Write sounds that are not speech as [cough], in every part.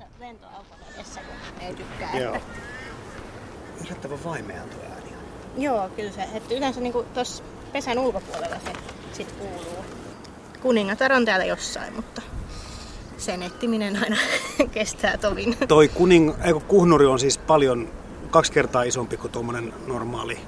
tässä lentoaukon edessä, kun ei tykkää. Joo. Että, Yllättävän vaimea tuo ääni. joo, kyllä se. Että yleensä niin tuossa pesän ulkopuolella se sit kuuluu. Kuningatar on täällä jossain, mutta sen etsiminen aina [laughs] kestää tovin. Toi kuning, eikö, kuhnuri on siis paljon kaksi kertaa isompi kuin tuommoinen normaali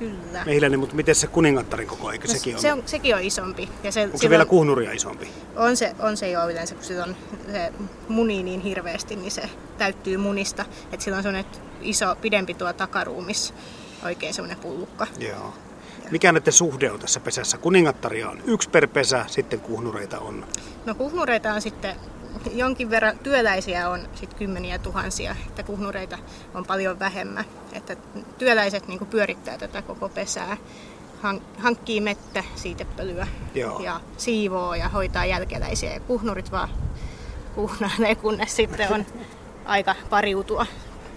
Kyllä. mehiläinen, mutta miten se kuningattarin koko, eikö No, sekin on? se on, sekin on isompi. Ja se, Onko se vielä kuhnuria isompi? On se, on se jo yleensä, kun se, on, se munii niin hirveästi, niin se täyttyy munista. Että sillä on semmoinen iso, pidempi tuo takaruumis, oikein semmoinen pullukka. Joo. Mikä näiden suhde on tässä pesässä? Kuningattaria on yksi per pesä, sitten kuhnureita on. No kuhnureita on sitten jonkin verran, työläisiä on sitten kymmeniä tuhansia, että kuhnureita on paljon vähemmän. Että työläiset niin pyörittää tätä koko pesää, hank- hankkii mettä, siitepölyä Joo. ja siivoo ja hoitaa jälkeläisiä. Ja kuhnurit vaan kuhnailee, kunnes sitten on aika pariutua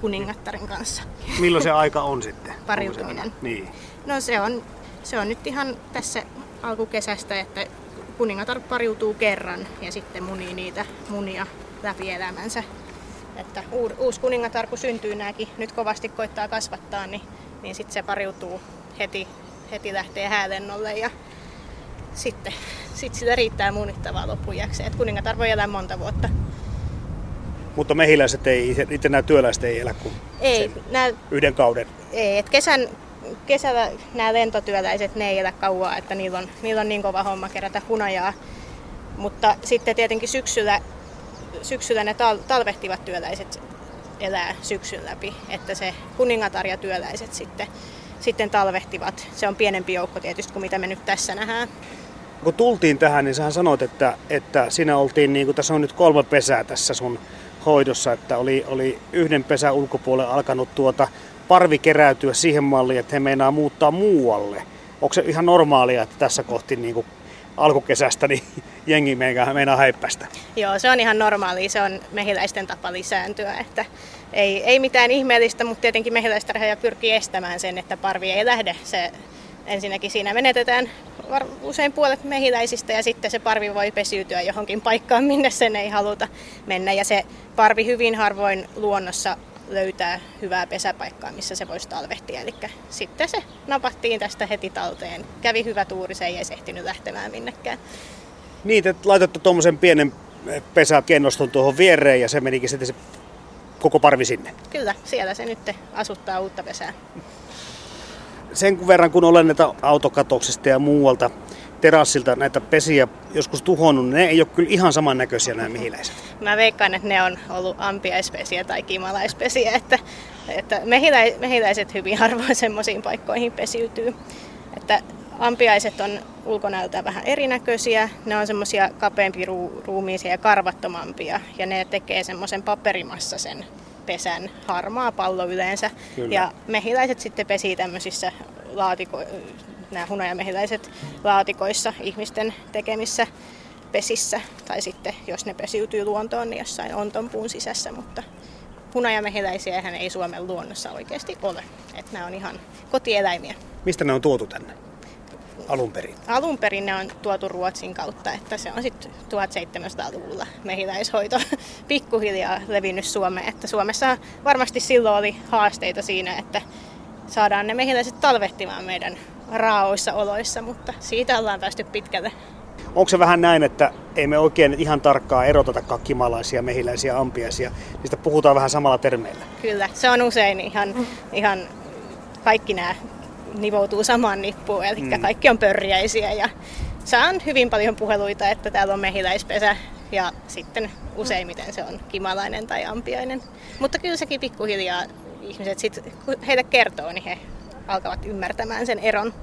kuningattaren kanssa. Milloin se aika on sitten? Pariutuminen. aina- Niin. No se on, se on nyt ihan tässä alkukesästä, että kuningatar pariutuu kerran ja sitten munii niitä munia läpi elämänsä. Että uu- uusi kuningatar, kun syntyy nämäkin, nyt kovasti koittaa kasvattaa, niin, niin sitten se pariutuu heti, heti lähtee häälennolle ja sitten sit sitä riittää munittavaa loppuun jakseen. Et kuningatar voi elää monta vuotta. Mutta mehiläiset ei, itse- itse nämä työläiset ei elä kuin Ei, nää, yhden kauden. Ei, et kesän, kesällä nämä lentotyöläiset, ne ei elä kauaa, että niillä on, niillä on niin kova homma kerätä hunajaa. Mutta sitten tietenkin syksyllä, syksyllä ne tal, talvehtivat työläiset elää syksyn läpi, että se kuningatar ja työläiset sitten, sitten talvehtivat. Se on pienempi joukko tietysti kuin mitä me nyt tässä nähdään. Kun tultiin tähän, niin sähän sanoit, että, että siinä oltiin, niin kuin tässä on nyt kolme pesää tässä sun hoidossa, että oli, oli yhden pesän ulkopuolelle alkanut tuota parvi keräytyä siihen malliin, että he meinaa muuttaa muualle. Onko se ihan normaalia, että tässä kohti niin kuin alkukesästä niin [laughs] jengi meinaa, meinaa häippästä? Joo, se on ihan normaalia. Se on mehiläisten tapa lisääntyä. Että ei, ei mitään ihmeellistä, mutta tietenkin mehiläistarhaaja pyrkii estämään sen, että parvi ei lähde. Se, ensinnäkin siinä menetetään usein puolet mehiläisistä ja sitten se parvi voi pesiytyä johonkin paikkaan, minne sen ei haluta mennä. Ja se parvi hyvin harvoin luonnossa löytää hyvää pesäpaikkaa, missä se voisi talvehtia. Eli sitten se napattiin tästä heti talteen. Kävi hyvä tuuri, se ei edes ehtinyt lähtemään minnekään. Niin, te laitatte tuommoisen pienen pesäkennoston tuohon viereen ja se menikin sitten se koko parvi sinne. Kyllä, siellä se nyt asuttaa uutta pesää. Sen verran kun olen näitä autokatoksista ja muualta terassilta näitä pesiä joskus tuhonnut, niin ne ei ole kyllä ihan samannäköisiä nämä mehiläiset. Mä veikkaan, että ne on ollut ampiaispesiä tai kimalaispesiä, että, että mehilä, mehiläiset hyvin harvoin semmoisiin paikkoihin pesiytyy. Että ampiaiset on ulkonäöltä vähän erinäköisiä, ne on semmoisia kapeampi ruu, ruumiisia ja karvattomampia ja ne tekee semmoisen paperimassa sen pesän harmaa pallo yleensä. Kyllä. Ja mehiläiset sitten pesii tämmöisissä laatiko, nämä hunajamehiläiset laatikoissa ihmisten tekemissä pesissä. Tai sitten jos ne pesiytyy luontoon, niin jossain ontonpuun sisässä, mutta hunajamehiläisiä hän ei Suomen luonnossa oikeasti ole. Että nämä on ihan kotieläimiä. Mistä ne on tuotu tänne alun perin? Alun perin ne on tuotu Ruotsin kautta, että se on sitten 1700-luvulla mehiläishoito [laughs] pikkuhiljaa levinnyt Suomeen. Että Suomessa varmasti silloin oli haasteita siinä, että saadaan ne mehiläiset talvehtimaan meidän raaoissa oloissa, mutta siitä ollaan päästy pitkälle. Onko se vähän näin, että ei me oikein ihan tarkkaan erotetakaan kimalaisia, mehiläisiä, ampiaisia? Niistä puhutaan vähän samalla termeillä. Kyllä, se on usein ihan, ihan kaikki nämä nivoutuu samaan nippuun, eli mm. kaikki on pörjäisiä ja saan hyvin paljon puheluita, että täällä on mehiläispesä ja sitten useimmiten se on kimalainen tai ampiainen. Mutta kyllä sekin pikkuhiljaa ihmiset sit, kun heille kertoo, niin he alkavat ymmärtämään sen eron.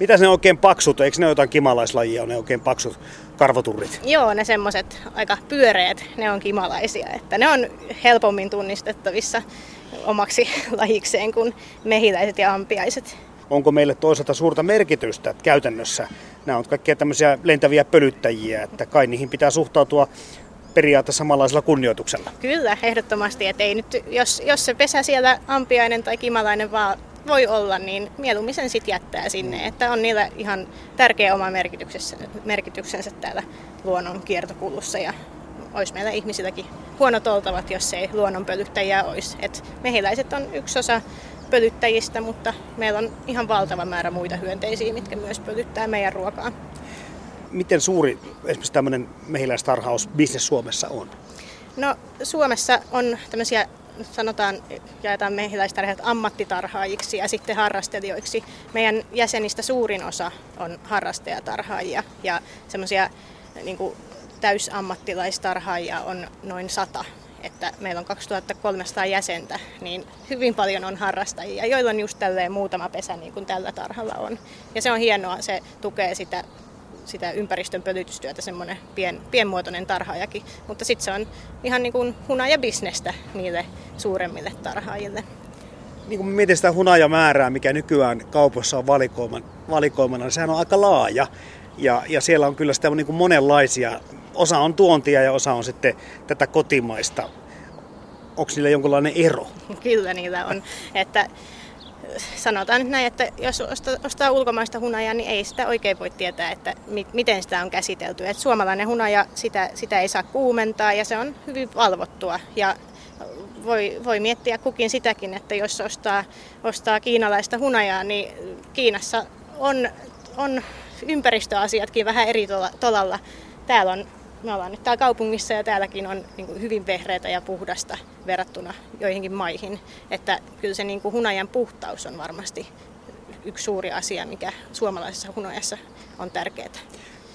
Mitä ne oikein paksut? Eikö ne ole jotain kimalaislajia, ne oikein paksut karvoturrit? Joo, ne semmoiset aika pyöreät, ne on kimalaisia, että ne on helpommin tunnistettavissa omaksi [laughs] lajikseen kuin mehiläiset ja ampiaiset. Onko meille toisaalta suurta merkitystä että käytännössä? Nämä on kaikkia tämmöisiä lentäviä pölyttäjiä, että kai niihin pitää suhtautua periaatteessa samanlaisella kunnioituksella. Kyllä, ehdottomasti, että ei nyt, jos, jos se pesä siellä ampiainen tai kimalainen vaan voi olla, niin mieluummin sen sitten jättää sinne. Että on niillä ihan tärkeä oma merkityksensä, merkityksensä täällä luonnon kiertokulussa ja olisi meillä ihmisilläkin huonot oltavat, jos ei luonnonpölyttäjiä olisi. Et mehiläiset on yksi osa pölyttäjistä, mutta meillä on ihan valtava määrä muita hyönteisiä, mitkä myös pölyttää meidän ruokaa. Miten suuri esimerkiksi tämmöinen mehiläistarhausbisnes Suomessa on? No Suomessa on tämmöisiä sanotaan, jaetaan mehiläistarhaajat ammattitarhaajiksi ja sitten harrastelijoiksi. Meidän jäsenistä suurin osa on harrastajatarhaajia ja semmoisia niin täysammattilaistarhaajia on noin sata. Että meillä on 2300 jäsentä, niin hyvin paljon on harrastajia, joilla on just tälleen muutama pesä niin kuin tällä tarhalla on. Ja se on hienoa, se tukee sitä sitä ympäristön pölytystyötä, semmoinen pien, pienmuotoinen tarhaajakin. Mutta sitten se on ihan niin kuin hunajabisnestä niille suuremmille tarhaajille. Niin kun mietin sitä hunajamäärää, mikä nykyään kaupoissa on valikoiman, valikoimana, niin sehän on aika laaja. Ja, ja siellä on kyllä sitä niin kuin monenlaisia. Osa on tuontia ja osa on sitten tätä kotimaista. Onko niillä jonkinlainen ero? Kyllä niillä on. Että sanotaan nyt näin, että jos ostaa, ostaa ulkomaista hunajaa, niin ei sitä oikein voi tietää, että mi, miten sitä on käsitelty. Et suomalainen hunaja, sitä, sitä ei saa kuumentaa ja se on hyvin valvottua. Ja voi, voi miettiä kukin sitäkin, että jos ostaa, ostaa kiinalaista hunajaa, niin Kiinassa on, on ympäristöasiatkin vähän eri tolalla. Täällä on me ollaan nyt täällä kaupungissa ja täälläkin on niin kuin hyvin vehreätä ja puhdasta verrattuna joihinkin maihin. Että kyllä se niin kuin hunajan puhtaus on varmasti yksi suuri asia, mikä suomalaisessa hunajassa on tärkeää.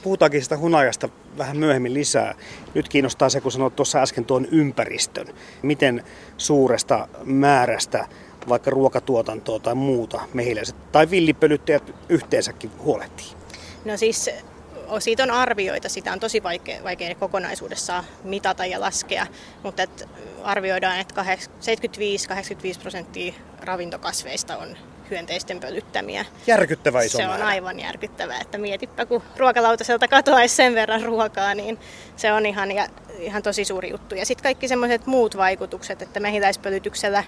Puhutaankin sitä hunajasta vähän myöhemmin lisää. Nyt kiinnostaa se, kun sanoit tuossa äsken tuon ympäristön. Miten suuresta määrästä vaikka ruokatuotantoa tai muuta mehiläiset tai villipölyttäjät yhteensäkin huolehtii? No siis siitä on arvioita, sitä on tosi vaikea, vaikea kokonaisuudessaan mitata ja laskea, mutta et arvioidaan, että 75-85 prosenttia ravintokasveista on hyönteisten pölyttämiä. Järkyttävä iso Se on määrä. aivan järkyttävää, että mietipä kun ruokalautaselta katoaisi sen verran ruokaa, niin se on ihan, ja, ihan tosi suuri juttu. Ja sitten kaikki semmoiset muut vaikutukset, että mehiläispölytyksellä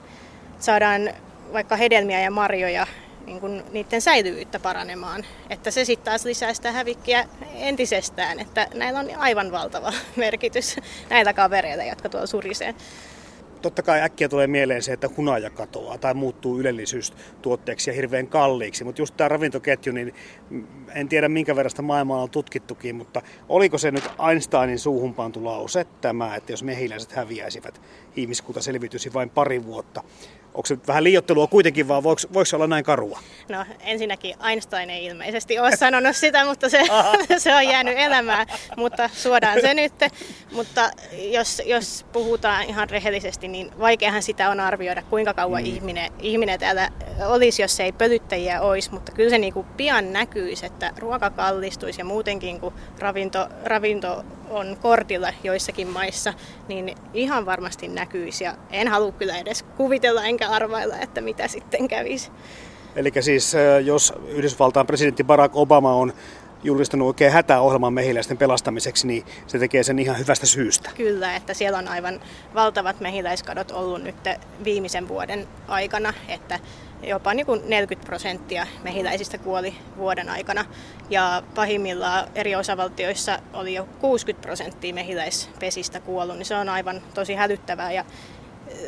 saadaan vaikka hedelmiä ja marjoja niin kuin niiden säilyvyyttä paranemaan. Että se sitten taas lisää sitä hävikkiä entisestään, että näillä on aivan valtava [laughs] merkitys näillä kavereilla, jotka tuolla surisee. Totta kai äkkiä tulee mieleen se, että hunaja katoaa tai muuttuu ylellisyystuotteeksi ja hirveän kalliiksi. Mutta just tämä ravintoketju, niin en tiedä minkä verran sitä maailmaa on tutkittukin, mutta oliko se nyt Einsteinin suuhun pantu lause tämä, että jos mehiläiset häviäisivät, ihmiskunta selviytyisi vain pari vuotta onko se vähän liiottelua kuitenkin, vaan voiko, voiko se olla näin karua? No ensinnäkin Einstein ei ilmeisesti ole [laughs] sanonut sitä, mutta se, [laughs] se on jäänyt elämään, mutta suodaan se nyt. Mutta jos, jos puhutaan ihan rehellisesti, niin vaikeahan sitä on arvioida, kuinka kauan mm. ihminen, ihminen täällä olisi, jos ei pölyttäjiä olisi, mutta kyllä se niin kuin pian näkyisi, että ruoka kallistuisi ja muutenkin kun ravinto, ravinto on kortilla joissakin maissa, niin ihan varmasti näkyisi. Ja en halua kyllä edes kuvitella enkä arvailla, että mitä sitten kävisi. Eli siis jos Yhdysvaltain presidentti Barack Obama on julkistanut oikein hätäohjelman mehiläisten pelastamiseksi, niin se tekee sen ihan hyvästä syystä. Kyllä, että siellä on aivan valtavat mehiläiskadot ollut nyt viimeisen vuoden aikana, että jopa niin kuin 40 prosenttia mehiläisistä kuoli vuoden aikana. Ja pahimmillaan eri osavaltioissa oli jo 60 prosenttia mehiläispesistä kuollut, niin se on aivan tosi hälyttävää. Ja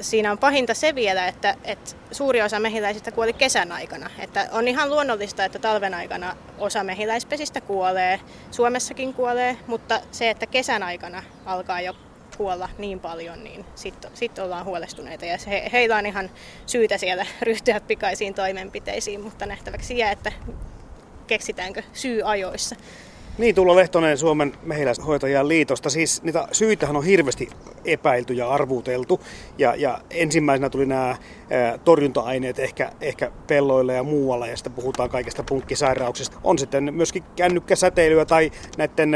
siinä on pahinta se vielä, että, että suuri osa mehiläisistä kuoli kesän aikana. Että on ihan luonnollista, että talven aikana osa mehiläispesistä kuolee, Suomessakin kuolee, mutta se, että kesän aikana alkaa jo kuolla niin paljon, niin sitten sit ollaan huolestuneita. Ja he, heillä on ihan syytä siellä [laughs] ryhtyä pikaisiin toimenpiteisiin, mutta nähtäväksi jää, että keksitäänkö syy ajoissa. Niin, Tulla Lehtonen Suomen mehiläishoitajan liitosta. Siis niitä syitähän on hirveästi epäilty ja arvuuteltu. Ja, ja ensimmäisenä tuli nämä ää, torjunta-aineet ehkä, ehkä pelloille ja muualla, ja sitten puhutaan kaikista punkkisairauksista. On sitten myöskin kännykkäsäteilyä tai näiden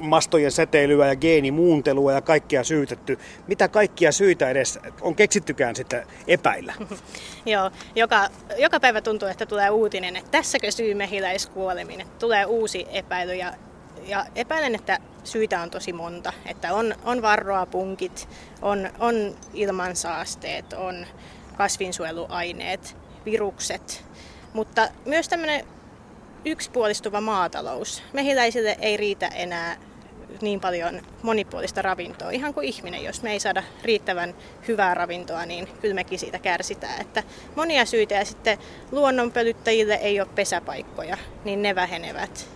mastojen säteilyä ja geenimuuntelua ja kaikkia syytetty. Mitä kaikkia syitä edes on keksittykään sitten epäillä? [laughs] Joo, joka, joka päivä tuntuu, että tulee uutinen, että tässäkö syy mehiläiskuolemiin, että tulee uusi epäily ja, ja epäilen, että syitä on tosi monta. Että on, on varroa punkit, on, on ilmansaasteet, on kasvinsuojeluaineet, virukset, mutta myös tämmöinen yksipuolistuva maatalous. Mehiläisille ei riitä enää niin paljon monipuolista ravintoa, ihan kuin ihminen. Jos me ei saada riittävän hyvää ravintoa, niin kyllä mekin siitä kärsitään. Että monia syitä ja sitten luonnonpölyttäjille ei ole pesäpaikkoja, niin ne vähenevät.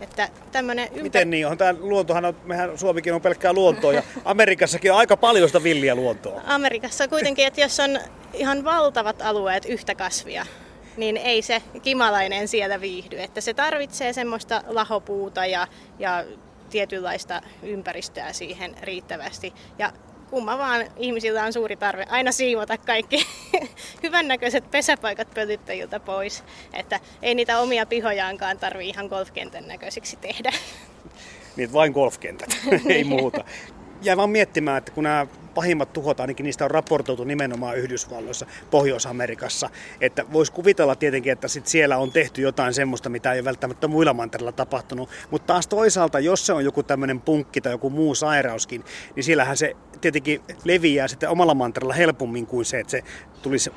Että ympär... Miten niin? On tämä luontohan on, mehän Suomikin on pelkkää luontoa ja Amerikassakin on aika paljon sitä villiä luontoa. Amerikassa kuitenkin, että jos on ihan valtavat alueet yhtä kasvia, niin ei se kimalainen siellä viihdy. Että se tarvitsee semmoista lahopuuta ja, ja tietynlaista ympäristöä siihen riittävästi. Ja kumma vaan ihmisillä on suuri tarve aina siivota kaikki [laughs] hyvännäköiset pesäpaikat pölyttäjiltä pois. Että ei niitä omia pihojaankaan tarvi ihan golfkentän näköisiksi tehdä. Niin, vain golfkentät, [laughs] ei muuta. [laughs] Jäin vaan miettimään, että kun nämä pahimmat tuhot, ainakin niistä on raportoitu nimenomaan Yhdysvalloissa, Pohjois-Amerikassa. Että voisi kuvitella tietenkin, että sit siellä on tehty jotain semmoista, mitä ei välttämättä muilla mantereilla tapahtunut. Mutta taas toisaalta, jos se on joku tämmöinen punkki tai joku muu sairauskin, niin siellähän se tietenkin leviää sitten omalla mantereella helpommin kuin se, että se tulisi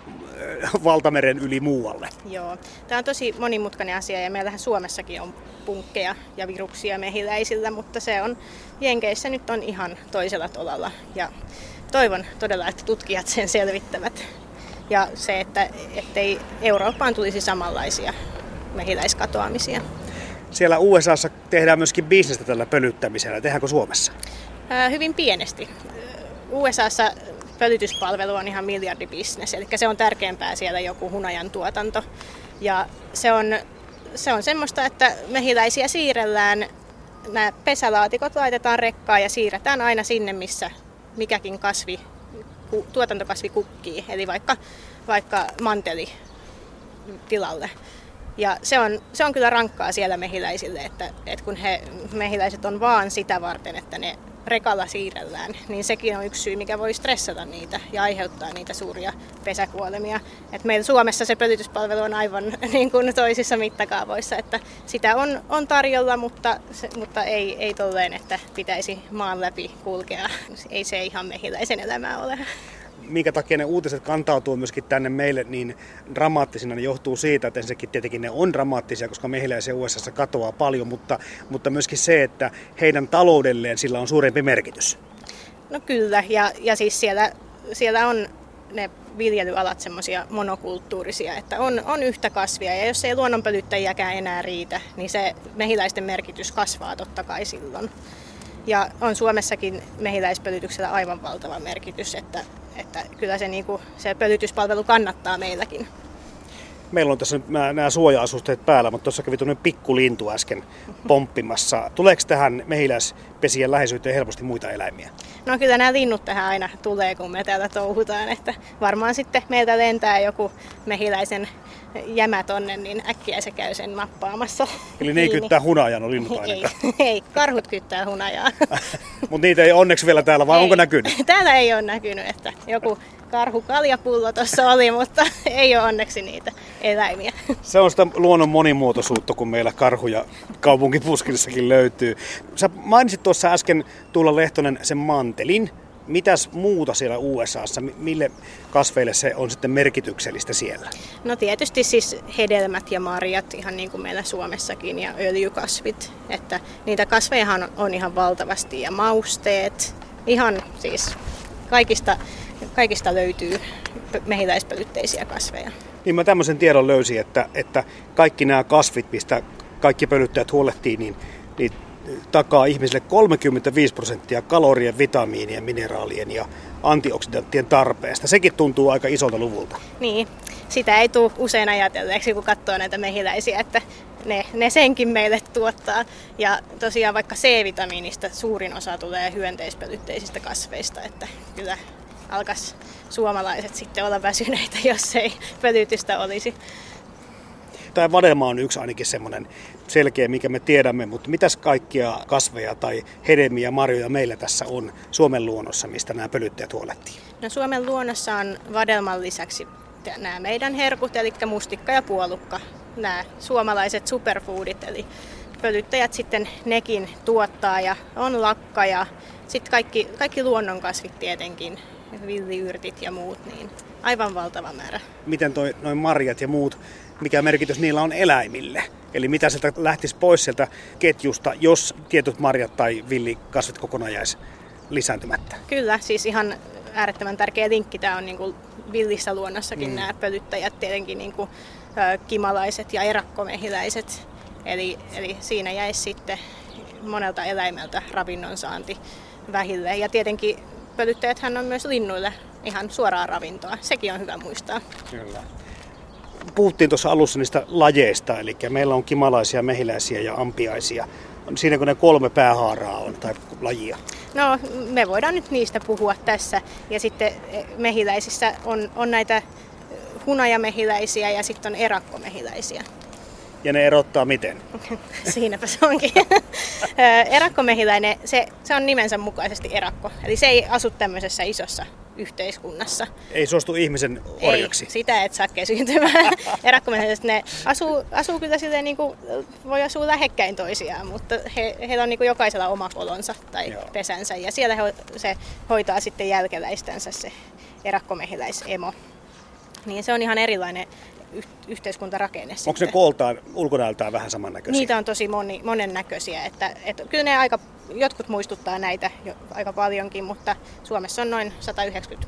äh, valtameren yli muualle. Joo, tämä on tosi monimutkainen asia ja meillähän Suomessakin on punkkeja ja viruksia mehiläisillä, mutta se on Jenkeissä nyt on ihan toisella tolalla ja toivon todella, että tutkijat sen selvittävät. Ja se, että ettei Eurooppaan tulisi samanlaisia mehiläiskatoamisia. Siellä USAssa tehdään myöskin bisnestä tällä pölyttämisellä. Tehdäänkö Suomessa? Ää, hyvin pienesti. USAssa pölytyspalvelu on ihan miljardibisnes, eli se on tärkeämpää siellä joku hunajan tuotanto. Ja se on, se on semmoista, että mehiläisiä siirrellään, nämä pesälaatikot laitetaan rekkaan ja siirretään aina sinne, missä mikäkin kasvi, tuotantokasvi kukkii, eli vaikka, vaikka manteli tilalle. Ja se on, se on kyllä rankkaa siellä mehiläisille, että, että kun he, mehiläiset on vaan sitä varten, että ne rekalla siirrellään, niin sekin on yksi syy, mikä voi stressata niitä ja aiheuttaa niitä suuria pesäkuolemia. Et meillä Suomessa se pölytyspalvelu on aivan [laughs] niin kuin toisissa mittakaavoissa, että sitä on, on tarjolla, mutta, se, mutta ei, ei tolleen, että pitäisi maan läpi kulkea. Ei se ihan mehiläisen elämää ole minkä takia ne uutiset kantautuu myöskin tänne meille niin dramaattisina, niin johtuu siitä, että ensinnäkin tietenkin ne on dramaattisia, koska mehiläisiä USA katoaa paljon, mutta, mutta myöskin se, että heidän taloudelleen sillä on suurempi merkitys. No kyllä, ja, ja siis siellä, siellä on ne viljelyalat semmoisia monokulttuurisia, että on, on yhtä kasvia ja jos ei luonnonpölyttäjiäkään enää riitä, niin se mehiläisten merkitys kasvaa totta kai silloin. Ja on Suomessakin mehiläispölytyksellä aivan valtava merkitys, että, että kyllä se, niin kuin, se pölytyspalvelu kannattaa meilläkin. Meillä on tässä nyt nämä suoja-asusteet päällä, mutta tuossa kävi tuonne pikkulintu äsken pomppimassa. Tuleeko tähän mehiläispesien läheisyyteen helposti muita eläimiä? No kyllä nämä linnut tähän aina tulee, kun me täällä touhutaan. Että varmaan sitten meiltä lentää joku mehiläisen jämä tonne, niin äkkiä se käy sen nappaamassa. Eli ne ei kyttää hunajaa, no linnut ainakaan. Ei, [laughs] ei, karhut kyttää hunajaa. [laughs] Mutta niitä ei onneksi vielä täällä, vai ei. onko näkynyt? [laughs] Täällä ei ole näkynyt, että joku karhu kaljapullo tuossa oli, mutta ei ole onneksi niitä eläimiä. Se on sitä luonnon monimuotoisuutta, kun meillä karhuja kaupunkipuskilissakin löytyy. Sä mainitsit tuossa äsken Tuula Lehtonen sen mantelin. Mitäs muuta siellä USAssa, mille kasveille se on sitten merkityksellistä siellä? No tietysti siis hedelmät ja marjat, ihan niin kuin meillä Suomessakin, ja öljykasvit. Että niitä kasvejahan on ihan valtavasti, ja mausteet, ihan siis kaikista, kaikista löytyy mehiläispölytteisiä kasveja. Niin mä tämmöisen tiedon löysin, että, että kaikki nämä kasvit, mistä kaikki pölyttäjät huolehtii, niin, niin takaa ihmisille 35 prosenttia kalorien, vitamiinien, mineraalien ja antioksidanttien tarpeesta. Sekin tuntuu aika isolta luvulta. Niin, sitä ei tule usein ajatelleeksi, kun katsoo näitä mehiläisiä, että ne, ne senkin meille tuottaa. Ja tosiaan vaikka C-vitamiinista suurin osa tulee hyönteispölytteisistä kasveista, että kyllä alkas suomalaiset sitten olla väsyneitä, [laughs] jos ei pölytystä olisi tämä vadelma on yksi ainakin semmoinen selkeä, mikä me tiedämme, mutta mitäs kaikkia kasveja tai hedelmiä ja marjoja meillä tässä on Suomen luonnossa, mistä nämä pölyttäjät huolehtii? No Suomen luonnossa on vadelman lisäksi nämä meidän herkut, eli mustikka ja puolukka, nämä suomalaiset superfoodit, eli pölyttäjät sitten nekin tuottaa ja on lakka ja sitten kaikki, kaikki luonnonkasvit tietenkin, villiyrtit ja muut, niin aivan valtava määrä. Miten toi, noin marjat ja muut, mikä merkitys niillä on eläimille? Eli mitä sieltä lähtisi pois sieltä ketjusta, jos tietyt marjat tai villikasvit kokonaan jäisi lisääntymättä? Kyllä, siis ihan äärettömän tärkeä linkki tämä on niin kuin villissä luonnossakin mm. nämä pölyttäjät, tietenkin niin kuin, ö, kimalaiset ja erakkomehiläiset. Eli, eli siinä jäisi sitten monelta eläimeltä ravinnon saanti vähille. Ja tietenkin pölyttäjäthän on myös linnuille ihan suoraa ravintoa. Sekin on hyvä muistaa. Kyllä. Puhuttiin tuossa alussa niistä lajeista, eli meillä on kimalaisia, mehiläisiä ja ampiaisia. Siinä kun ne kolme päähaaraa on, tai lajia. No, me voidaan nyt niistä puhua tässä. Ja sitten mehiläisissä on, on näitä hunajamehiläisiä ja sitten on erakkomehiläisiä. Ja ne erottaa miten? [laughs] Siinäpä se onkin. [laughs] Erakkomehiläinen, se, se on nimensä mukaisesti erakko. Eli se ei asu tämmöisessä isossa yhteiskunnassa. Ei suostu ihmisen orjaksi? Ei, sitä et saa kesyntymään. Erakkomehiläiset, [laughs] ne asuu, asuu kyllä silleen niin kuin, voi asua lähekkäin toisiaan, mutta he, heillä on niin kuin jokaisella oma kolonsa tai Joo. pesänsä. Ja siellä he, se hoitaa sitten jälkeläistänsä se erakkomehiläisemo. Niin se on ihan erilainen yhteiskuntarakenne. Onko ne kooltaan ulkonäöltään vähän samannäköisiä? Niitä on tosi moni, monennäköisiä. Että, että kyllä ne aika, jotkut muistuttaa näitä jo aika paljonkin, mutta Suomessa on noin 190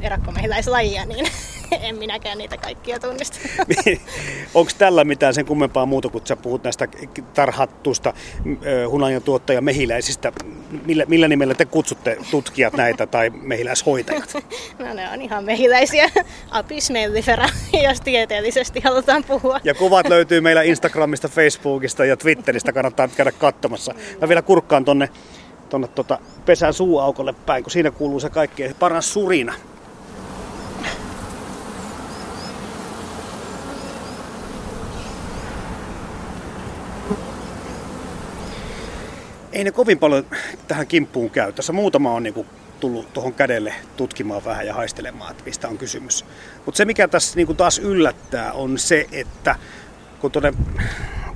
erakkomehiläislajia, niin [laughs] en minäkään niitä kaikkia tunnista. [laughs] Onko tällä mitään sen kummempaa muuta, kun sä puhut näistä tarhattuista hunajan tuottaja mehiläisistä? Millä, millä nimellä te kutsutte tutkijat näitä tai mehiläishoitajat? [laughs] No ne on ihan mehiläisiä. Apis mellifera, jos tieteellisesti halutaan puhua. Ja kuvat löytyy meillä Instagramista, Facebookista ja Twitteristä, kannattaa käydä katsomassa. Mä vielä kurkkaan tonne, tonne tota pesän suuaukolle päin, kun siinä kuuluu se kaikkein paras surina. Ei ne kovin paljon tähän kimppuun käy. Tässä muutama on niinku tullut tuohon kädelle tutkimaan vähän ja haistelemaan, että mistä on kysymys. Mutta se, mikä tässä niinku taas yllättää, on se, että kun tuonne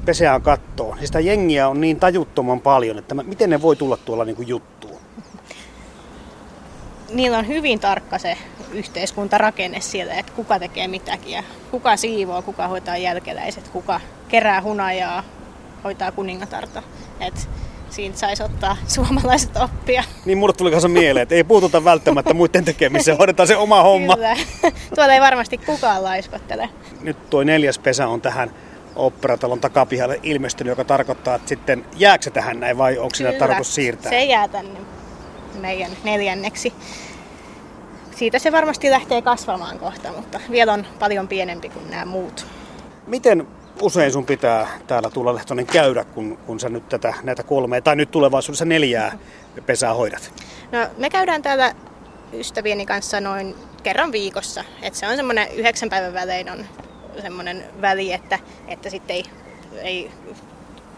peseään kattoo, niin sitä jengiä on niin tajuttoman paljon, että miten ne voi tulla tuolla niinku juttuun? Niillä on hyvin tarkka se yhteiskuntarakenne siellä, että kuka tekee mitäkin ja kuka siivoo, kuka hoitaa jälkeläiset, kuka kerää hunajaa, hoitaa kuningatarta. Et siinä saisi ottaa suomalaiset oppia. Niin mulle tuli kanssa mieleen, että ei puututa välttämättä muiden tekemiseen, hoidetaan se oma homma. Kyllä. [laughs] Tuolla ei varmasti kukaan laiskottele. Nyt tuo neljäs pesä on tähän operatalon takapihalle ilmestynyt, joka tarkoittaa, että sitten jääkö se tähän näin vai onko siinä tarkoitus siirtää? se jää tänne meidän neljänneksi. Siitä se varmasti lähtee kasvamaan kohta, mutta vielä on paljon pienempi kuin nämä muut. Miten usein sun pitää täällä tulla Lehtonen käydä, kun, kun sä nyt tätä, näitä kolmea tai nyt tulevaisuudessa neljää pesää hoidat? No me käydään täällä ystävieni kanssa noin kerran viikossa. Et se on semmoinen yhdeksän päivän välein on semmoinen väli, että, että sitten ei, ei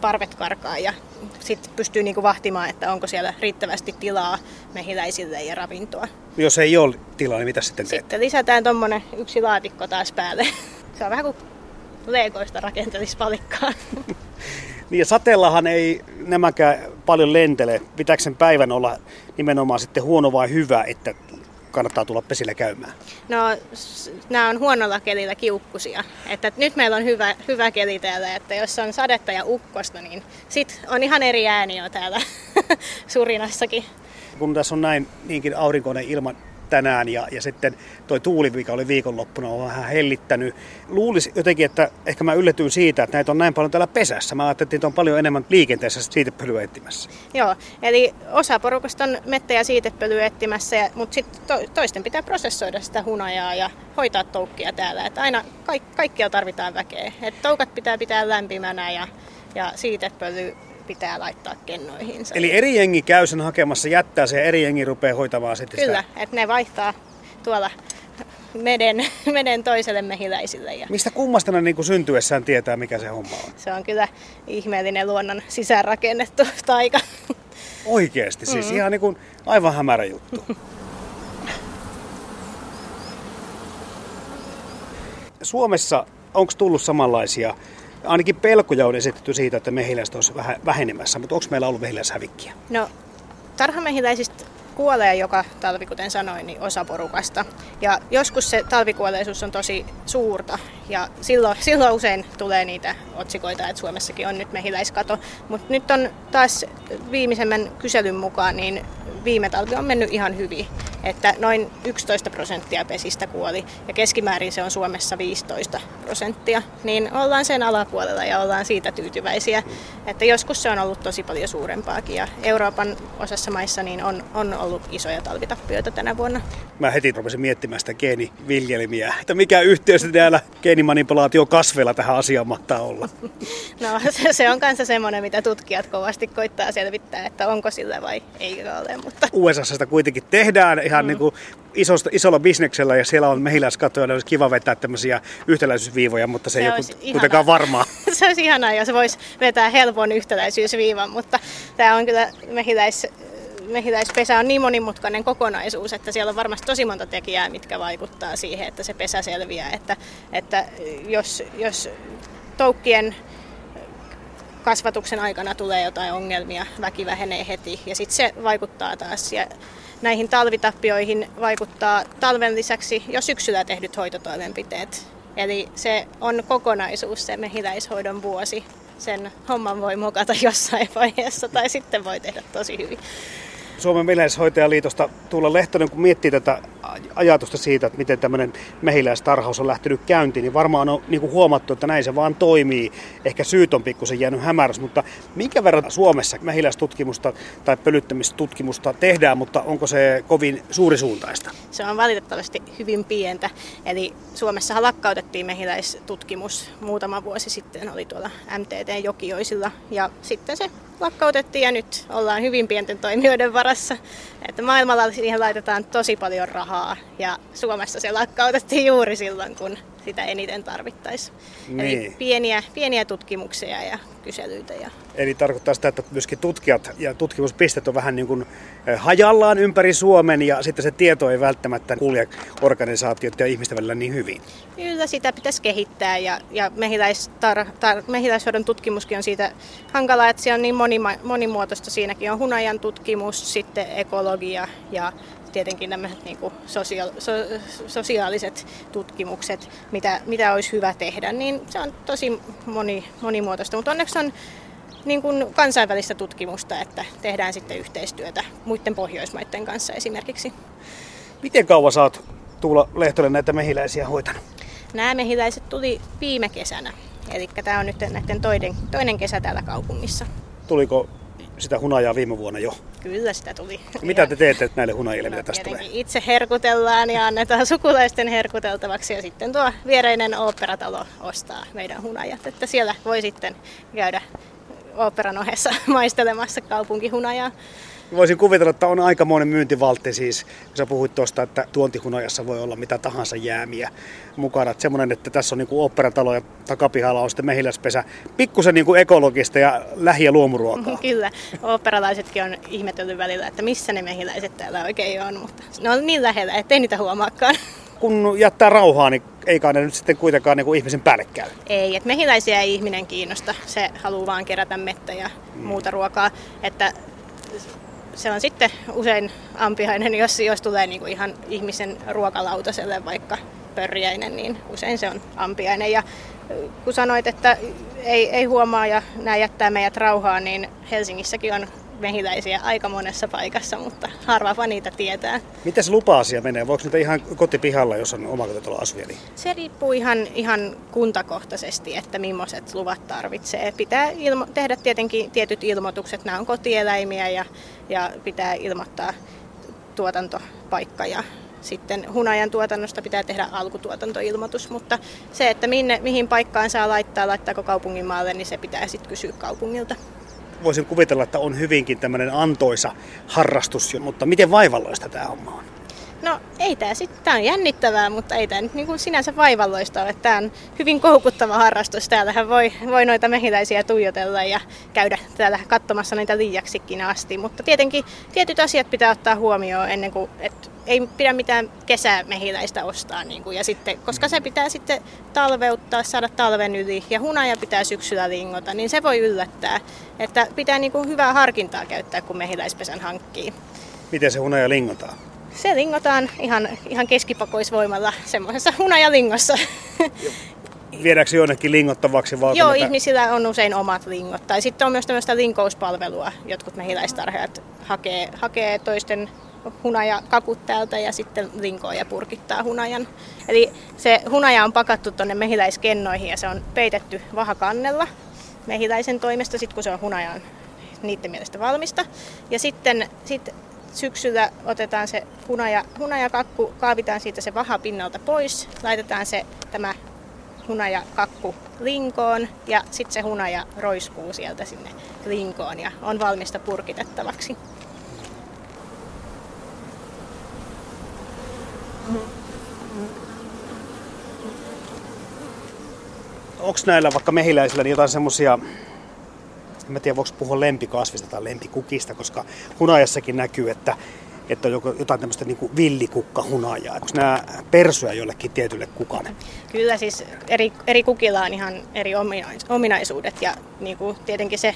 parvet karkaa ja sitten pystyy niinku vahtimaan, että onko siellä riittävästi tilaa mehiläisille ja ravintoa. Jos ei ole tilaa, niin mitä sitten teet? Sitten lisätään tuommoinen yksi laatikko taas päälle. [laughs] Se on vähän kuin leekoista rakentelisi palikkaa. [laughs] niin ja sateellahan ei nämäkään paljon lentele. Pitääkö sen päivän olla nimenomaan sitten huono vai hyvä, että kannattaa tulla pesillä käymään? No, nämä on huonolla kelillä kiukkusia. Että nyt meillä on hyvä, hyvä keli täällä, että jos on sadetta ja ukkosta, niin sit on ihan eri ääni jo täällä [laughs] Surinassakin. Kun tässä on näin niinkin aurinkoinen ilma, tänään ja, ja sitten toi tuuli, mikä oli viikonloppuna, on vähän hellittänyt. Luulisi jotenkin, että ehkä mä yllätyin siitä, että näitä on näin paljon täällä pesässä. Mä ajattelin, että on paljon enemmän liikenteessä siitepölyä etsimässä. Joo, eli osa porukasta on mettä ja siitepölyä etsimässä, mutta sitten to, toisten pitää prosessoida sitä hunajaa ja hoitaa toukkia täällä. Että aina kaik, kaikkia tarvitaan väkeä. Et toukat pitää pitää lämpimänä ja, ja siitepöly pitää laittaa kennoihin. Eli eri jengi käy sen hakemassa, jättää se ja eri jengi rupeaa hoitamaan sitten Kyllä, sitä. että ne vaihtaa tuolla meden, meden toiselle mehiläisille. Ja... Mistä kummasta ne niin syntyessään tietää, mikä se homma on? Se on kyllä ihmeellinen luonnon sisäänrakennettu taika. Oikeasti, siis mm-hmm. ihan niin kuin aivan hämärä juttu. [laughs] Suomessa onko tullut samanlaisia ainakin pelkoja on esitetty siitä, että mehiläiset olisi vähän vähenemässä, mutta onko meillä ollut mehiläishävikkiä? No, tarhamehiläisistä kuolee joka talvi, kuten sanoin, niin osa porukasta. Ja joskus se talvikuolleisuus on tosi suurta ja silloin, silloin usein tulee niitä otsikoita, että Suomessakin on nyt mehiläiskato. Mutta nyt on taas viimeisemmän kyselyn mukaan, niin viime talvi on mennyt ihan hyvin. Että noin 11 prosenttia pesistä kuoli ja keskimäärin se on Suomessa 15 prosenttia. Niin ollaan sen alapuolella ja ollaan siitä tyytyväisiä. Että joskus se on ollut tosi paljon suurempaakin ja Euroopan osassa maissa niin on, on ollut isoja talvitappioita tänä vuonna. Mä heti rupesin miettimään sitä geeniviljelmiä, että mikä yhteys täällä geenimanipulaatio kasveilla tähän asiaan mahtaa olla. [laughs] No [laughs] se, on kanssa semmoinen, mitä tutkijat kovasti koittaa selvittää, että onko sillä vai ei ole. Mutta... USA sitä kuitenkin tehdään ihan mm. niin kuin isosta, isolla bisneksellä ja siellä on mehiläiskattoja, olisi kiva vetää tämmöisiä yhtäläisyysviivoja, mutta se, se ei ole kuitenkaan varmaa. [laughs] se olisi ihanaa, jos voisi vetää helpon yhtäläisyysviivan, mutta tämä on kyllä mehiläis, mehiläispesä on niin monimutkainen kokonaisuus, että siellä on varmasti tosi monta tekijää, mitkä vaikuttaa siihen, että se pesä selviää. Että, että jos, jos toukkien kasvatuksen aikana tulee jotain ongelmia, väki vähenee heti ja sitten se vaikuttaa taas. Ja näihin talvitappioihin vaikuttaa talven lisäksi jo syksyllä tehdyt hoitotoimenpiteet. Eli se on kokonaisuus se mehiläishoidon vuosi. Sen homman voi mokata jossain vaiheessa tai sitten voi tehdä tosi hyvin. Suomen mehiläishoitajaliitosta Tuula Lehtonen, kun miettii tätä ajatusta siitä, että miten tämmöinen mehiläistarhaus on lähtenyt käyntiin, niin varmaan on niin kuin huomattu, että näin se vaan toimii. Ehkä syyt on pikkusen jäänyt hämärässä, mutta minkä verran Suomessa mehiläistutkimusta tai pölyttämistutkimusta tehdään, mutta onko se kovin suurisuuntaista? Se on valitettavasti hyvin pientä. Eli Suomessa lakkautettiin mehiläistutkimus muutama vuosi sitten, oli tuolla MTT Jokioisilla, ja sitten se lakkautettiin ja nyt ollaan hyvin pienten toimijoiden varassa. Että maailmalla siihen laitetaan tosi paljon rahaa ja Suomessa se lakkautettiin juuri silloin, kun sitä eniten tarvittaisiin. Niin. Eli pieniä, pieniä tutkimuksia ja kyselyitä. Ja... Eli tarkoittaa sitä, että myöskin tutkijat ja tutkimuspistet on vähän niin kuin eh, hajallaan ympäri Suomen ja sitten se tieto ei välttämättä kulje organisaatiot ja ihmisten välillä niin hyvin. Kyllä sitä pitäisi kehittää ja, ja mehiläistar, tar, mehiläishoidon tutkimuskin on siitä hankalaa, että se on niin moni, monimuotoista. Siinäkin on hunajan tutkimus, sitten ekologia ja tietenkin nämä niin kuin sosia- so- sosiaaliset tutkimukset, mitä, mitä olisi hyvä tehdä, niin se on tosi moni, monimuotoista. Mutta onneksi on niin kuin kansainvälistä tutkimusta, että tehdään sitten yhteistyötä muiden Pohjoismaiden kanssa esimerkiksi. Miten kauan oot Tuula Lehtonen näitä mehiläisiä hoitanut? Nämä mehiläiset tuli viime kesänä, eli tämä on nyt näiden toinen, toinen kesä täällä kaupungissa. Tuliko sitä hunajaa viime vuonna jo? Kyllä sitä tuli. Mitä te teette näille hunajille, no, mitä tästä tulee? Itse herkutellaan ja annetaan [laughs] sukulaisten herkuteltavaksi ja sitten tuo viereinen oopperatalo ostaa meidän hunajat, että siellä voi sitten käydä oopperan ohessa [laughs] maistelemassa kaupunkihunajaa voisin kuvitella, että on aikamoinen myyntivaltti siis, kun sä puhuit tuosta, että tuontihunajassa voi olla mitä tahansa jäämiä mukana. Että semmoinen, että tässä on niin oopperatalo ja takapihalla on sitten mehiläispesä. Pikkusen niin kuin ekologista ja lähi- ja luomuruokaa. [laughs] Kyllä, oopperalaisetkin on ihmetellyt välillä, että missä ne mehiläiset täällä oikein on, mutta ne on niin lähellä, ettei niitä huomaakaan [laughs] kun jättää rauhaa, niin ei kai ne nyt sitten kuitenkaan niin kuin ihmisen päälle käy. Ei, että mehiläisiä ei ihminen kiinnosta. Se haluaa vaan kerätä mettä ja mm. muuta ruokaa. Että se on sitten usein ampiainen, jos, jos tulee niin kuin ihan ihmisen ruokalautaselle vaikka pörjäinen, niin usein se on ampiainen. Ja kun sanoit, että ei, ei huomaa ja nämä jättää meidät rauhaan, niin Helsingissäkin on mehiläisiä aika monessa paikassa, mutta harvapa niitä tietää. Miten se lupa-asia menee? Voiko niitä ihan kotipihalla, jos on omakotitalo asuvia? Niin? Se riippuu ihan, ihan kuntakohtaisesti, että millaiset luvat tarvitsee. Pitää ilmo- tehdä tietenkin tietyt ilmoitukset. Nämä on kotieläimiä ja, ja pitää ilmoittaa tuotantopaikka ja sitten hunajan tuotannosta pitää tehdä alkutuotantoilmoitus, mutta se, että minne, mihin paikkaan saa laittaa, laittaako kaupungin maalle, niin se pitää sitten kysyä kaupungilta voisin kuvitella, että on hyvinkin tämmöinen antoisa harrastus, mutta miten vaivalloista tämä homma on? No ei tämä sitten, tämä on jännittävää, mutta ei tämä nyt niin sinänsä vaivalloista ole. Tämä on hyvin koukuttava harrastus. Täällähän voi, voi noita mehiläisiä tuijotella ja käydä täällä katsomassa niitä liiaksikin asti. Mutta tietenkin tietyt asiat pitää ottaa huomioon ennen kuin, että ei pidä mitään kesämehiläistä ostaa. Niin kuin, ja sitten, koska se pitää sitten talveuttaa, saada talven yli ja hunaja pitää syksyllä lingota, niin se voi yllättää. Että pitää niin kuin hyvää harkintaa käyttää, kun mehiläispesän hankkii. Miten se hunaja lingotaan? Se lingotaan ihan, ihan keskipakoisvoimalla semmoisessa hunajalingossa. Viedäänkö jonnekin lingottavaksi? Vaan Joo, näitä... ihmisillä on usein omat lingot. Tai sitten on myös tämmöistä linkouspalvelua. Jotkut mehiläistarhaajat hakee, hakee toisten hunajakakut täältä ja sitten linkoo ja purkittaa hunajan. Eli se hunaja on pakattu tuonne mehiläiskennoihin ja se on peitetty vahakannella mehiläisen toimesta, sit kun se on hunajan niiden mielestä valmista. Ja sitten sit syksyllä otetaan se hunaja, hunajakakku, kaavitaan siitä se vaha pinnalta pois, laitetaan se tämä hunajakakku linkoon ja sitten se hunaja roiskuu sieltä sinne linkoon ja on valmista purkitettavaksi. Onko näillä vaikka mehiläisillä niin jotain semmoisia en tiedä voiko puhua lempikasvista tai lempikukista, koska hunajassakin näkyy, että, että on jotain tämmöistä niin villikukka-hunajaa. Onko nämä persuja jollekin tietylle kukalle? Kyllä siis eri, eri kukilla on ihan eri ominaisuudet ja niin kuin tietenkin se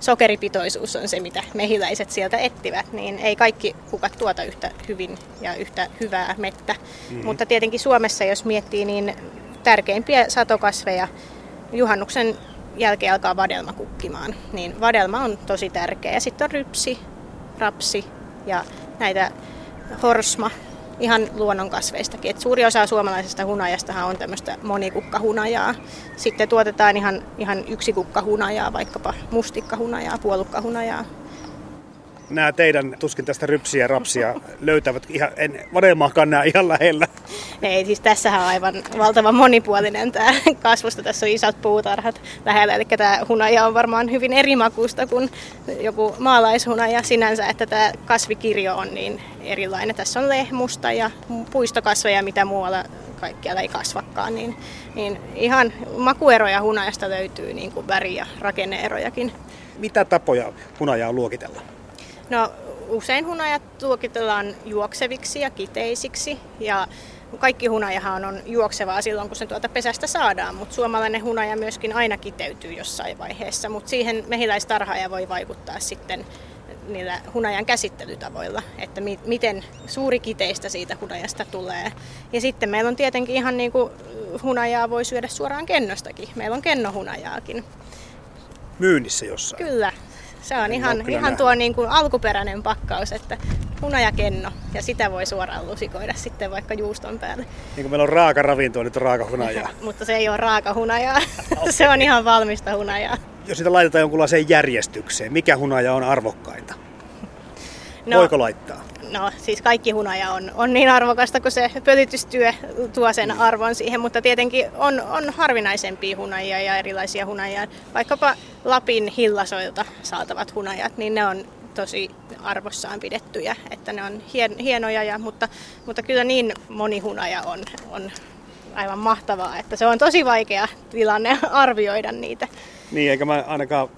sokeripitoisuus on se, mitä mehiläiset sieltä ettivät, niin ei kaikki kukat tuota yhtä hyvin ja yhtä hyvää mettä. Mm-hmm. Mutta tietenkin Suomessa, jos miettii, niin tärkeimpiä satokasveja juhannuksen jälkeen alkaa vadelma kukkimaan, niin vadelma on tosi tärkeä. Ja sitten on rypsi, rapsi ja näitä horsma, ihan luonnonkasveistakin. Et suuri osa suomalaisesta hunajastahan on tämmöistä monikukkahunajaa. Sitten tuotetaan ihan, ihan yksi kukkahunajaa, vaikkapa mustikkahunajaa, puolukkahunajaa, nämä teidän tuskin tästä rypsiä ja rapsia löytävät ihan, en vadelmaakaan nämä ihan lähellä. Ei, siis tässähän on aivan valtavan monipuolinen tämä kasvusta. Tässä on isot puutarhat lähellä, eli tämä hunaja on varmaan hyvin eri makuusta kuin joku maalaishunaja sinänsä, että tämä kasvikirjo on niin erilainen. Tässä on lehmusta ja puistokasveja, mitä muualla kaikkialla ei kasvakaan, niin, niin ihan makueroja hunajasta löytyy, niin kuin väri- ja rakenneerojakin. Mitä tapoja hunajaa luokitella? No usein hunajat luokitellaan juokseviksi ja kiteisiksi ja kaikki hunajahan on juoksevaa silloin, kun se tuolta pesästä saadaan, mutta suomalainen hunaja myöskin aina kiteytyy jossain vaiheessa, mutta siihen mehiläistarhaaja voi vaikuttaa sitten niillä hunajan käsittelytavoilla, että mi- miten suuri kiteistä siitä hunajasta tulee. Ja sitten meillä on tietenkin ihan niin kuin hunajaa voi syödä suoraan kennostakin. Meillä on kennohunajaakin. Myynnissä jossain? Kyllä, se on ihan, ihan tuo niin kuin alkuperäinen pakkaus, että hunajakenno ja sitä voi suoraan lusikoida sitten vaikka juuston päälle. Niin kuin meillä on raaka ravintoa, nyt on raaka hunajaa. [laughs] Mutta se ei ole raaka hunajaa, okay. [laughs] se on ihan valmista hunajaa. Jos sitä laitetaan jonkunlaiseen järjestykseen, mikä hunaja on arvokkainta? No, Voiko laittaa? no siis kaikki hunaja on, on niin arvokasta, kun se pölytystyö tuo sen mm. arvon siihen, mutta tietenkin on, on harvinaisempia hunajia ja erilaisia hunajia. Vaikkapa Lapin hillasoilta saatavat hunajat, niin ne on tosi arvossaan pidettyjä, että ne on hien, hienoja, ja, mutta, mutta kyllä niin moni hunaja on, on aivan mahtavaa, että se on tosi vaikea tilanne [laughs] arvioida niitä. Niin, eikä mä ainakaan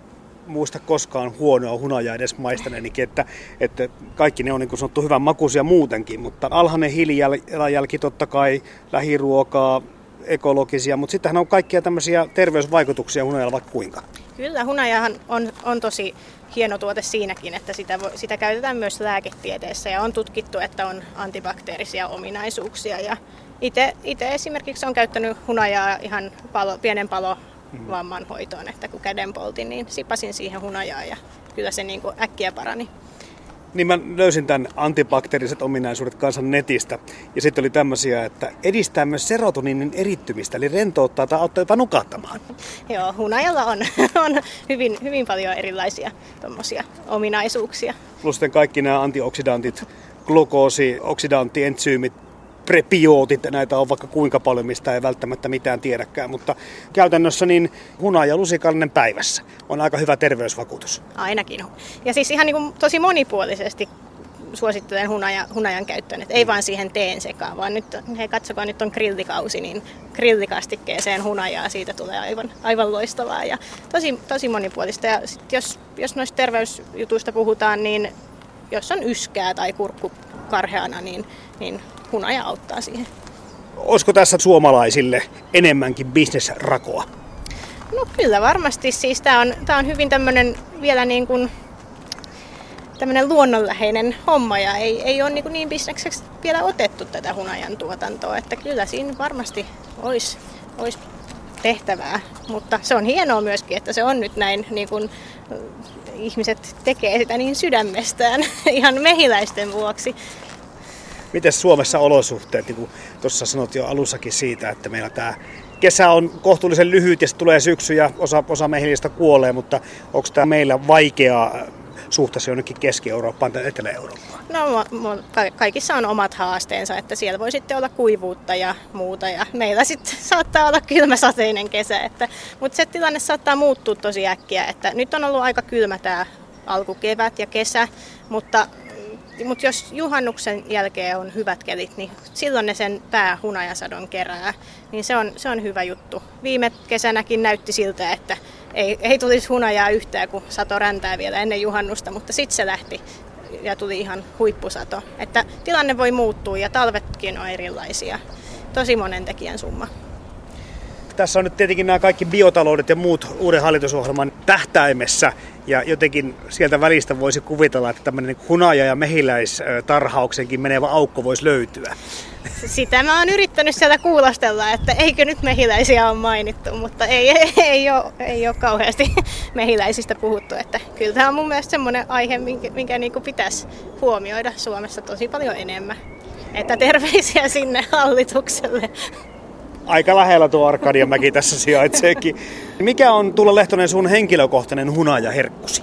muista koskaan huonoa hunajaa edes maistaneenikin, että, että kaikki ne on niin kuin sanottu hyvän makuisia muutenkin, mutta alhainen hiilijalanjälki totta kai, lähiruokaa, ekologisia, mutta sittenhän on kaikkia tämmöisiä terveysvaikutuksia hunajalla vaikka kuinka. Kyllä, hunajahan on, on tosi hieno tuote siinäkin, että sitä, voi, sitä käytetään myös lääketieteessä ja on tutkittu, että on antibakteerisia ominaisuuksia. Ja itse esimerkiksi on käyttänyt hunajaa ihan palo, pienen palo mm. vamman hoitoon, että kun käden poltin, niin sipasin siihen hunajaa ja kyllä se niin kuin äkkiä parani. Niin mä löysin tämän antibakteeriset ominaisuudet kanssa netistä. Ja sitten oli tämmöisiä, että edistää myös serotoninin erittymistä, eli rentouttaa tai auttaa jopa nukahtamaan. Joo, hunajalla on, [laughs] on hyvin, hyvin paljon erilaisia ominaisuuksia. Plus sitten kaikki nämä antioksidantit, glukoosi, oksidantti, entsyymit, prebiootit, näitä on vaikka kuinka paljon, mistä ei välttämättä mitään tiedäkään, mutta käytännössä niin huna- ja lusikallinen päivässä on aika hyvä terveysvakuutus. Ainakin. Ja siis ihan niin kuin tosi monipuolisesti suosittelen hunaja, hunajan käyttöön, että ei vain siihen teen sekaan, vaan nyt, hei katsokaa, nyt on grillikausi, niin grillikastikkeeseen hunajaa, siitä tulee aivan, aivan loistavaa ja tosi, tosi monipuolista. Ja sit jos, jos noista terveysjutuista puhutaan, niin jos on yskää tai kurkku karheana, niin, niin hunaja auttaa siihen. Olisiko tässä suomalaisille enemmänkin bisnesrakoa? No kyllä varmasti. Siis tämä on, tää on hyvin tämmöinen vielä niin kuin tämmöinen luonnonläheinen homma ja ei, ei ole niin, niin bisnekseksi vielä otettu tätä hunajan tuotantoa. Että kyllä siinä varmasti olisi, olisi tehtävää. Mutta se on hienoa myöskin, että se on nyt näin, niin kuin ihmiset tekee sitä niin sydämestään [laughs] ihan mehiläisten vuoksi. Miten Suomessa olosuhteet, niin kuin tuossa sanot jo alussakin siitä, että meillä tämä kesä on kohtuullisen lyhyt ja sitten tulee syksy ja osa, osa mehilistä kuolee, mutta onko tämä meillä vaikeaa suhteessa jonnekin Keski-Eurooppaan tai Etelä-Eurooppaan? No kaikissa on omat haasteensa, että siellä voi sitten olla kuivuutta ja muuta ja meillä sitten [laughs] saattaa olla kylmä sateinen kesä, että, mutta se tilanne saattaa muuttua tosi äkkiä, että nyt on ollut aika kylmä tämä alkukevät ja kesä, mutta mutta jos juhannuksen jälkeen on hyvät kelit, niin silloin ne sen päähunajasadon kerää. Niin se on, se on hyvä juttu. Viime kesänäkin näytti siltä, että ei, ei tulisi hunajaa yhtään, kun sato räntää vielä ennen juhannusta, mutta sitten se lähti ja tuli ihan huippusato. Että tilanne voi muuttua ja talvetkin on erilaisia. Tosi monen tekijän summa. Tässä on nyt tietenkin nämä kaikki biotaloudet ja muut uuden hallitusohjelman tähtäimessä. Ja jotenkin sieltä välistä voisi kuvitella, että tämmöinen hunaja- ja mehiläistarhauksenkin menevä aukko voisi löytyä. Sitä mä oon yrittänyt sieltä kuulostella, että eikö nyt mehiläisiä ole mainittu, mutta ei, [laughs] ei, ei, ole, ei ole kauheasti [laughs] mehiläisistä puhuttu. Että kyllä tämä on mun mielestä semmoinen aihe, minkä, minkä niin kuin pitäisi huomioida Suomessa tosi paljon enemmän. Että terveisiä sinne hallitukselle [laughs] aika lähellä tuo Arkadianmäki tässä sijaitseekin. Mikä on Tulla Lehtonen sun henkilökohtainen hunaja herkkusi?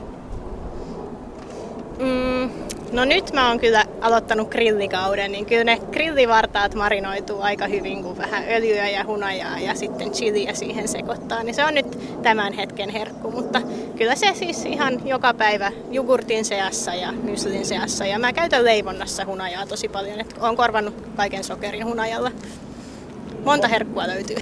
Mm, no nyt mä oon kyllä aloittanut grillikauden, niin kyllä ne grillivartaat marinoituu aika hyvin, kun vähän öljyä ja hunajaa ja sitten chiliä siihen sekoittaa. Niin se on nyt tämän hetken herkku, mutta kyllä se siis ihan joka päivä jogurtin seassa ja myslin seassa. Ja mä käytän leivonnassa hunajaa tosi paljon, että oon korvannut kaiken sokerin hunajalla monta herkkua löytyy.